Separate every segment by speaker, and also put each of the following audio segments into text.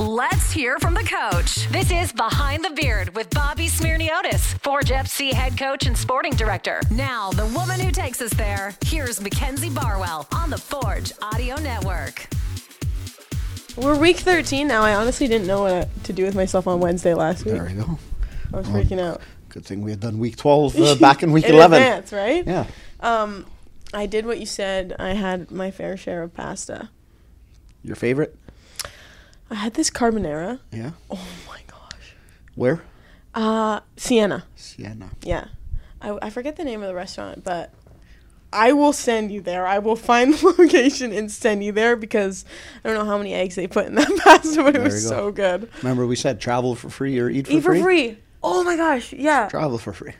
Speaker 1: Let's hear from the coach. This is Behind the Beard with Bobby Smirniotis, Forge FC head coach and sporting director. Now, the woman who takes us there, here's Mackenzie Barwell on the Forge Audio Network.
Speaker 2: We're week 13 now. I honestly didn't know what to do with myself on Wednesday last week.
Speaker 3: There we go.
Speaker 2: I was freaking out.
Speaker 3: Good thing we had done week 12 uh, back in week
Speaker 2: In
Speaker 3: 11.
Speaker 2: advance, right?
Speaker 3: Yeah.
Speaker 2: Um, I did what you said. I had my fair share of pasta.
Speaker 3: Your favorite?
Speaker 2: I had this carbonara.
Speaker 3: Yeah.
Speaker 2: Oh my gosh.
Speaker 3: Where?
Speaker 2: Uh, Sienna.
Speaker 3: Sienna.
Speaker 2: Yeah. I, I forget the name of the restaurant, but I will send you there. I will find the location and send you there because I don't know how many eggs they put in that pasta, but it was
Speaker 3: go.
Speaker 2: so good.
Speaker 3: Remember we said travel for free or eat for free.
Speaker 2: Eat for
Speaker 3: free.
Speaker 2: Oh my gosh. Yeah.
Speaker 3: Travel for free.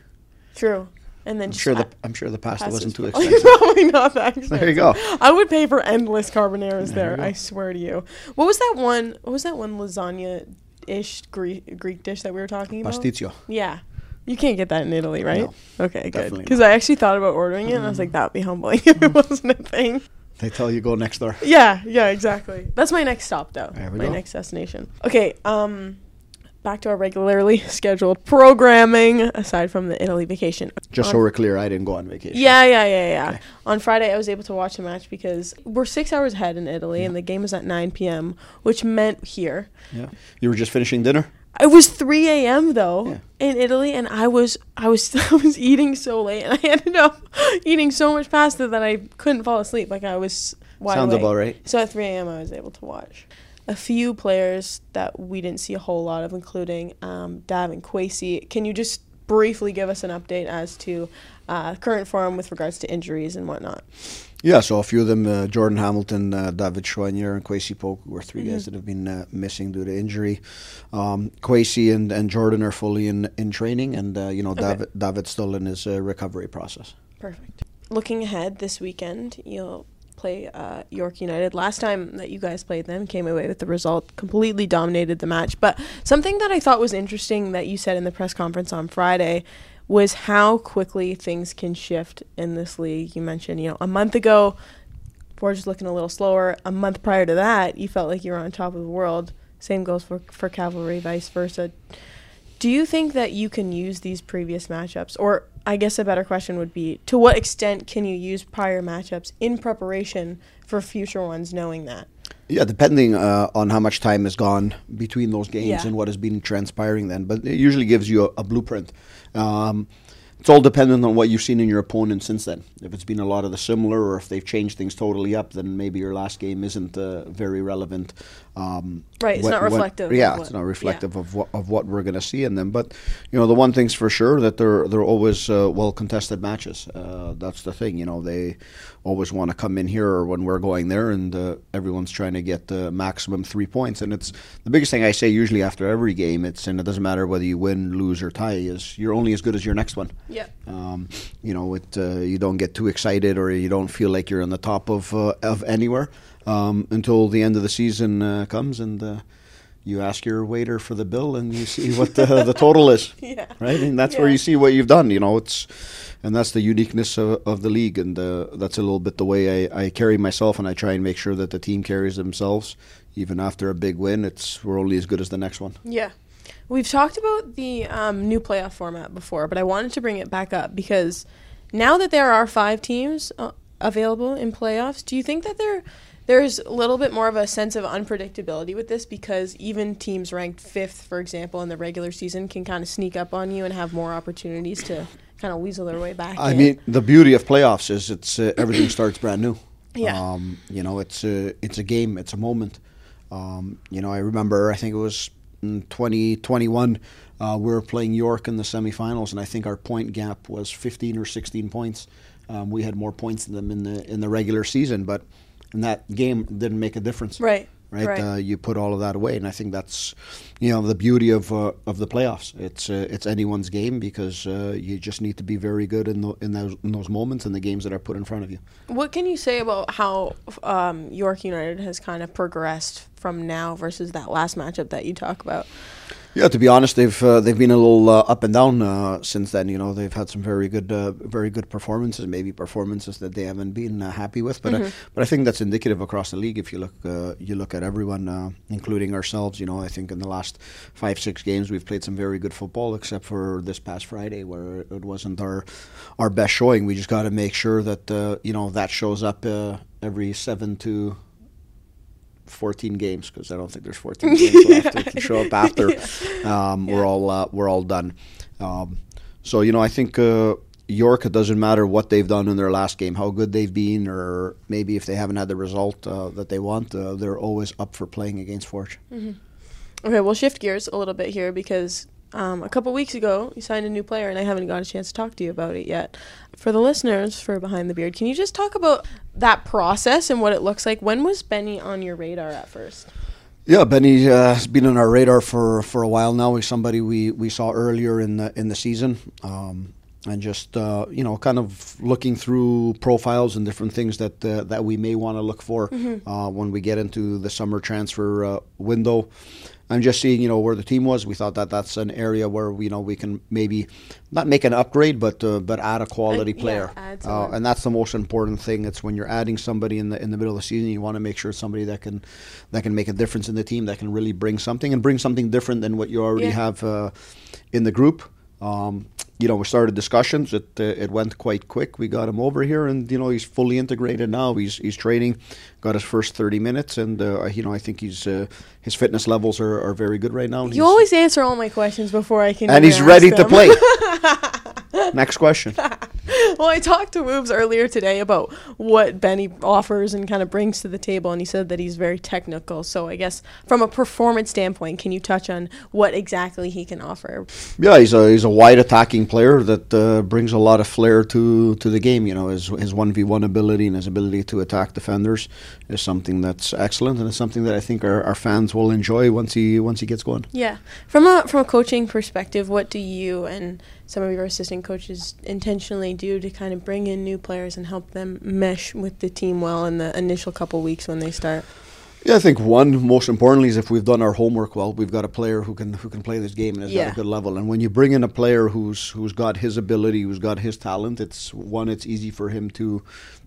Speaker 2: True. And then
Speaker 3: I'm sure the I'm sure the pasta wasn't too expensive.
Speaker 2: Probably not that expensive.
Speaker 3: There you go.
Speaker 2: I would pay for endless carbonaras
Speaker 3: There
Speaker 2: there. I swear to you. What was that one? What was that one lasagna-ish Greek Greek dish that we were talking about?
Speaker 3: Pasticcio.
Speaker 2: Yeah. You can't get that in Italy, right?
Speaker 3: No,
Speaker 2: okay, good. Because I actually thought about ordering it, and I was like, that would be humbling if it wasn't a thing.
Speaker 3: They tell you go next door.
Speaker 2: Yeah, yeah, exactly. That's my next stop, though.
Speaker 3: There we
Speaker 2: my
Speaker 3: go.
Speaker 2: next destination. Okay, um, back to our regularly scheduled programming. Aside from the Italy vacation,
Speaker 3: Just so we're clear, I didn't go on vacation.
Speaker 2: Yeah, yeah, yeah, yeah.
Speaker 3: Okay.
Speaker 2: On Friday, I was able to watch the match because we're six hours ahead in Italy, and the game is at 9 p.m., which meant here.
Speaker 3: Yeah. You were just finishing dinner?
Speaker 2: It was 3 a.m. though
Speaker 3: Yeah.
Speaker 2: in Italy, and I was I was I was eating so late, and I ended up eating so much pasta that I couldn't fall asleep. Like I was wide
Speaker 3: Sounds
Speaker 2: awake.
Speaker 3: about right.
Speaker 2: So at 3 a.m., I was able to watch. A few players that we didn't see a whole lot of, including um, Dav and Kwasi. Can you just briefly give us an update as to uh, current form with regards to injuries and whatnot?
Speaker 3: Yeah, so a few of them, uh, Jordan Hamilton, uh, David Choinière, and Kwasi Poku were 3
Speaker 2: Mm-hmm.
Speaker 3: guys that have been uh, missing due to injury. Um, Kwasi and, and Jordan are fully in, in training, and, uh, you know,
Speaker 2: Okay.
Speaker 3: David, David's still in his uh, recovery process.
Speaker 2: Perfect. Looking ahead this weekend, you'll play uh, York United. Last time that you guys played them, came away with the result, completely dominated the match. But something that I thought was interesting that you said in the press conference on Friday was how quickly things can shift in this league. You mentioned, you know, a month ago, Forge was looking a little slower. A month prior to that, you felt like you were on top of the world. Same goes for for Cavalry, vice versa. Do you think that you can use these previous matchups? Or I guess a better question would be to what extent can you use prior matchups in preparation for future ones knowing that?
Speaker 3: Yeah, depending uh, on how much time has gone between those games
Speaker 2: Yeah.
Speaker 3: and what has been transpiring then. But it usually gives you a, a blueprint. Um, it's all dependent on what you've seen in your opponent since then. If it's been a lot of the similar, or if they've changed things totally up, then maybe your last game isn't uh, very relevant. Um,
Speaker 2: Right, it's not reflective of
Speaker 3: yeah,
Speaker 2: what-
Speaker 3: it's not
Speaker 2: yeah.
Speaker 3: reflective of what of what we're going to see in them. But you know, the one thing's for sure that they're they're always uh, well contested matches. Uh, that's the thing. You know, they always want to come in here or when we're going there, and uh, everyone's trying to get the maximum three points. And it's the biggest thing I say usually after every game. It's and it doesn't matter whether you win, lose, or tie. Is you're only as good as your next one.
Speaker 2: Yeah.
Speaker 3: Um, you know, it uh, you don't get too excited or you don't feel like you're on the top of uh, of anywhere um, until the end of the season uh, comes and uh, you ask your waiter for the bill and you see what the the total is.
Speaker 2: Yeah.
Speaker 3: Right, and that's where you see what you've done. You know, it's and that's the uniqueness of, of the league, and uh, that's a little bit the way I, I carry myself, and I try and make sure that the team carries themselves. Even after a big win, it's we're only as good as the next one.
Speaker 2: Yeah. We've talked about the um, new playoff format before, but I wanted to bring it back up because now that there are five teams uh, available in playoffs, do you think that there there's a little bit more of a sense of unpredictability with this because even teams ranked fifth, for example, in the regular season can kind of sneak up on you and have more opportunities to kind of weasel their way back.
Speaker 3: I
Speaker 2: in.
Speaker 3: mean, the beauty of playoffs is it's uh, everything starts brand new.
Speaker 2: Yeah.
Speaker 3: Um, you know, it's a it's a game, it's a moment. Um, you know, I remember I think it was in 2021 uh, we were playing York in the semifinals, and I think our point gap was 15 or 16 points. Um, we had more points than them in the in the regular season, but in that game didn't make a difference.
Speaker 2: right,
Speaker 3: Right,
Speaker 2: right.
Speaker 3: Uh, you put all of that away, and I think that's, you know, the beauty of uh, of the playoffs. It's uh, it's anyone's game because uh, you just need to be very good in the, in those in those moments and the games that are put in front of you.
Speaker 2: What can you say about how um, York United has kind of progressed from now versus that last matchup that you talk about?
Speaker 3: Yeah, to be honest, they've uh, they've been a little uh, up and down uh, since then. You know, they've had some very good, uh, very good performances. Maybe performances that they haven't been uh, happy with, but uh, but I think that's indicative across the league. If you look, uh, you look at everyone, uh, including ourselves. You know, I think in the last five six games we've played some very good football, except for this past Friday where it wasn't our our best showing. We just got to make sure that uh, you know that shows up uh, every seven to 14 games because I don't think there's 14 games left to, to show up after um, we're all uh, we're all done. Um, so you know, I think uh, York. It doesn't matter what they've done in their last game, how good they've been, or maybe if they haven't had the result uh, that they want, uh, they're always up for playing against Forge.
Speaker 2: Okay, we'll shift gears a little bit here because um, a couple weeks ago you signed a new player, and I haven't got a chance to talk to you about it yet. For the listeners, for Behind the Beard, can you just talk about that process and what it looks like? When was Benni on your radar at first?
Speaker 3: Yeah, Benni uh, has been on our radar for, for a while now. He's somebody we, we saw earlier in the in the season, um, and just uh, you know, kind of looking through profiles and different things that uh, that we may want to look for uh, when we get into the summer transfer uh, window. And just seeing, you know, where the team was, we thought that that's an area where you know we can maybe not make an upgrade, but uh, but add a quality
Speaker 2: Uh,
Speaker 3: player.
Speaker 2: add
Speaker 3: Uh, and that's the most important thing. It's when you're adding somebody in the in the middle of the season, you want to make sure it's somebody that can that can make a difference in the team, that can really bring something and bring something different than what you already
Speaker 2: Yeah.
Speaker 3: have uh, in the group. Um, you know, we started discussions. It uh, it went quite quick. We got him over here, and you know he's fully integrated now. He's he's training, got his first thirty minutes, and uh, you know I think he's uh, his fitness levels are, are very good right now.
Speaker 2: You always answer all my questions before I can.
Speaker 3: and he's ready
Speaker 2: ask
Speaker 3: to play. Next question.
Speaker 2: well, I talked to Woobs earlier today about what Benni offers and kind of brings to the table, and he said that he's very technical. So I guess from a performance standpoint, can you touch on what exactly he can offer?
Speaker 3: Yeah, he's a he's a wide attacking player that uh, brings a lot of flair to, to the game. You know, his his one v one ability and his ability to attack defenders is something that's excellent, and it's something that I think our, our fans will enjoy once he once he gets going.
Speaker 2: Yeah, from a from a coaching perspective, what do you and some of your assistant coaches intentionally do to kind of bring in new players and help them mesh with the team well in the initial couple weeks when they start?
Speaker 3: Yeah, I think one most importantly is if we've done our homework well, we've got a player who can who can play this game and is
Speaker 2: Yeah.
Speaker 3: at a good level. And when you bring in a player who's who's got his ability, who's got his talent, it's one it's easy for him to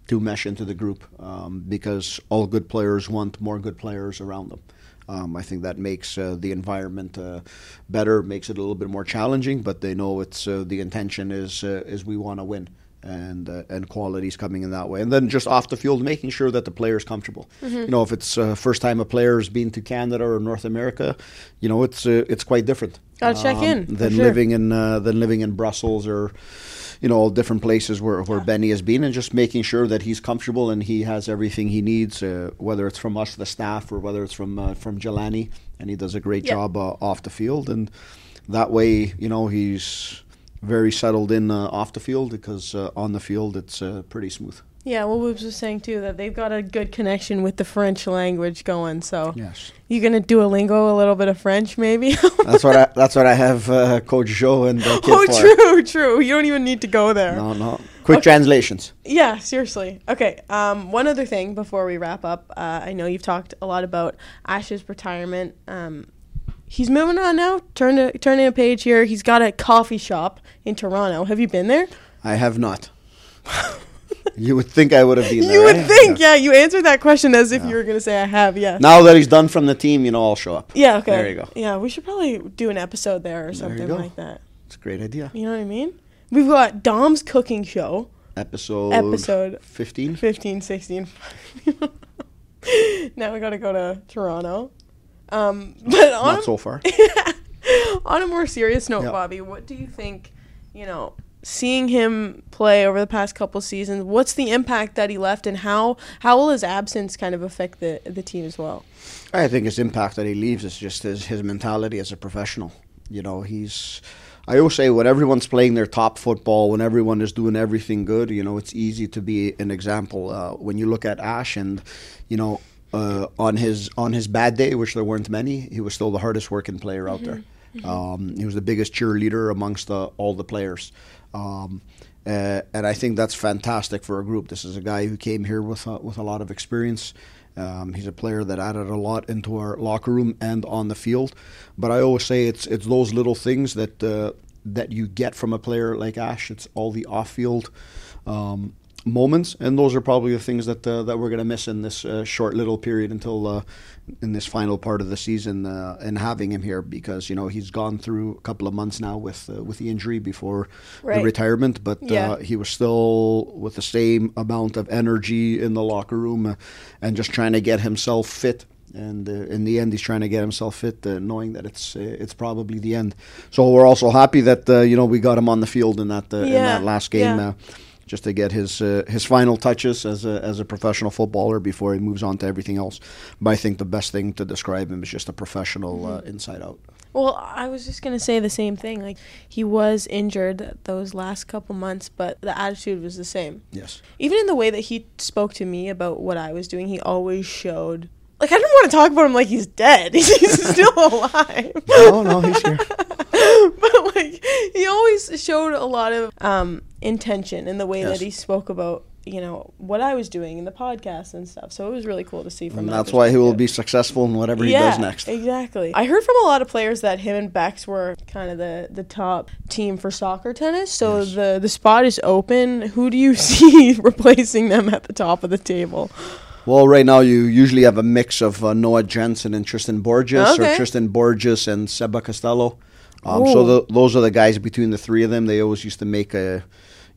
Speaker 3: to mesh into the group um, because all good players want more good players around them. Um, I think that makes uh, the environment uh, better, makes it a little bit more challenging. But they know it's uh, the intention is uh, is we want to win, and uh, and quality's coming in that way. And then just off the field, making sure that the player's comfortable. You know, if it's uh, first time a player's been to Canada or North America, you know, it's uh, it's quite different.
Speaker 2: Gotta check in,
Speaker 3: than
Speaker 2: sure.
Speaker 3: living in uh, than living in Brussels or you know all different places where, where Benni has been, and just making sure that he's comfortable and he has everything he needs, uh, whether it's from us, the staff, or whether it's from uh, from Jelani, and he does a great
Speaker 2: Yeah.
Speaker 3: job uh, off the field, and that way, you know, he's very settled in uh, off the field because uh, on the field it's uh, pretty smooth.
Speaker 2: Yeah, well, Woobs was saying too that they've got a good connection with the French language going. So
Speaker 3: Yes,
Speaker 2: you gonna Duolingo a little bit of French, maybe?
Speaker 3: that's what I that's what I have uh, Coach Joe and uh, Kid
Speaker 2: oh,
Speaker 3: for.
Speaker 2: true, true. You don't even need to go there.
Speaker 3: No, no, quick
Speaker 2: Okay.
Speaker 3: translations.
Speaker 2: Yeah, seriously. Okay. Um, one other thing before we wrap up, uh, I know you've talked a lot about Ash's retirement. Um, he's moving on now. Turn to, turning a page here. He's got a coffee shop in Toronto. Have you been there?
Speaker 3: I have not. you would think I would have been there.
Speaker 2: You would
Speaker 3: right?
Speaker 2: think, yeah. You answered that question as if
Speaker 3: Yeah.
Speaker 2: you were going to say I have. Yeah.
Speaker 3: Now that he's done from the team, you know, I'll show up.
Speaker 2: Yeah. Okay.
Speaker 3: There you go.
Speaker 2: Yeah, we should probably do an episode there or something like that.
Speaker 3: It's a great idea.
Speaker 2: You know what I mean? We've got Dom's cooking show,
Speaker 3: Episode
Speaker 2: Episode
Speaker 3: 15.
Speaker 2: 15, 16. now we got to go to Toronto. Um, but on
Speaker 3: Not so far.
Speaker 2: on a more serious note,
Speaker 3: Yeah.
Speaker 2: Bobby, what do you think? You know, seeing him play over the past couple seasons, what's the impact that he left, and how how will his absence kind of affect the the team as well?
Speaker 3: I think his impact that he leaves is just his, his mentality as a professional. You know, he's. I always say when everyone's playing their top football, when everyone is doing everything good, you know, it's easy to be an example. Uh, when you look at Ash and, you know, uh, on his on his bad day, which there weren't many, he was still the hardest working player out there. Um, he was the biggest cheerleader amongst uh, all the players. Um, uh, and I think that's fantastic for a group. This is a guy who came here with a, with a lot of experience, Um, he's a player that added a lot into our locker room and on the field. But I always say it's it's those little things that uh, that you get from a player like Ash. It's all the off-field um, moments, and those are probably the things that uh, that we're going to miss in this uh, short little period until uh, in this final part of the season. Uh, and having him here because you know he's gone through a couple of months now with uh, with the injury before
Speaker 2: Right.
Speaker 3: the retirement, but
Speaker 2: Yeah.
Speaker 3: uh, he was still with the same amount of energy in the locker room uh, and just trying to get himself fit. And uh, in the end, he's trying to get himself fit, uh, knowing that it's uh, it's probably the end. So we're also happy that uh, you know we got him on the field in that uh, in that last game,
Speaker 2: yeah.
Speaker 3: Just to get his uh, his final touches as a as a professional footballer before he moves on to everything else. But I think the best thing to describe him is just a professional uh, inside out.
Speaker 2: Well, I was just gonna say the same thing. Like he was injured those last couple months, but the attitude was the same.
Speaker 3: Yes.
Speaker 2: Even in the way that he spoke to me about what I was doing, he always showed. Like I didn't want to talk about him like he's dead. He's still alive.
Speaker 3: No, no, he's here.
Speaker 2: but like he always showed a lot of um, intention in the way
Speaker 3: Yes.
Speaker 2: that he spoke about you know what I was doing in the podcast and stuff. So it was really cool to see from
Speaker 3: And
Speaker 2: that
Speaker 3: that's why he will be successful in whatever he does next.
Speaker 2: Exactly. I heard from a lot of players that him and Bex were kind of the, the top team for soccer tennis. So
Speaker 3: Yes.
Speaker 2: the the spot is open. Who do you see replacing them at the top of the table?
Speaker 3: Well, right now you usually have a mix of uh, Noah Jensen and Tristan Borges,
Speaker 2: Okay.
Speaker 3: or Tristan Borges and Seba Costello. Um, so the, those are the guys between the three of them. They always used to make a,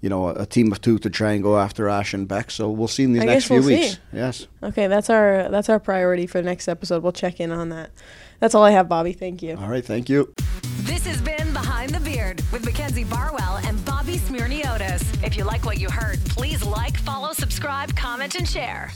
Speaker 3: you know, a team of two to try and go after Ash and Beck. So we'll see in these
Speaker 2: I
Speaker 3: next few
Speaker 2: we'll
Speaker 3: weeks.
Speaker 2: see.
Speaker 3: Yes.
Speaker 2: Okay, that's our that's our priority for the next episode. We'll check in on that. That's all I have, Bobby. Thank you.
Speaker 3: All right. Thank you.
Speaker 1: This has been Behind the Beard with Mackenzie Barwell and Bobby Smirniotis. If you like what you heard, please like, follow, subscribe, comment, and share.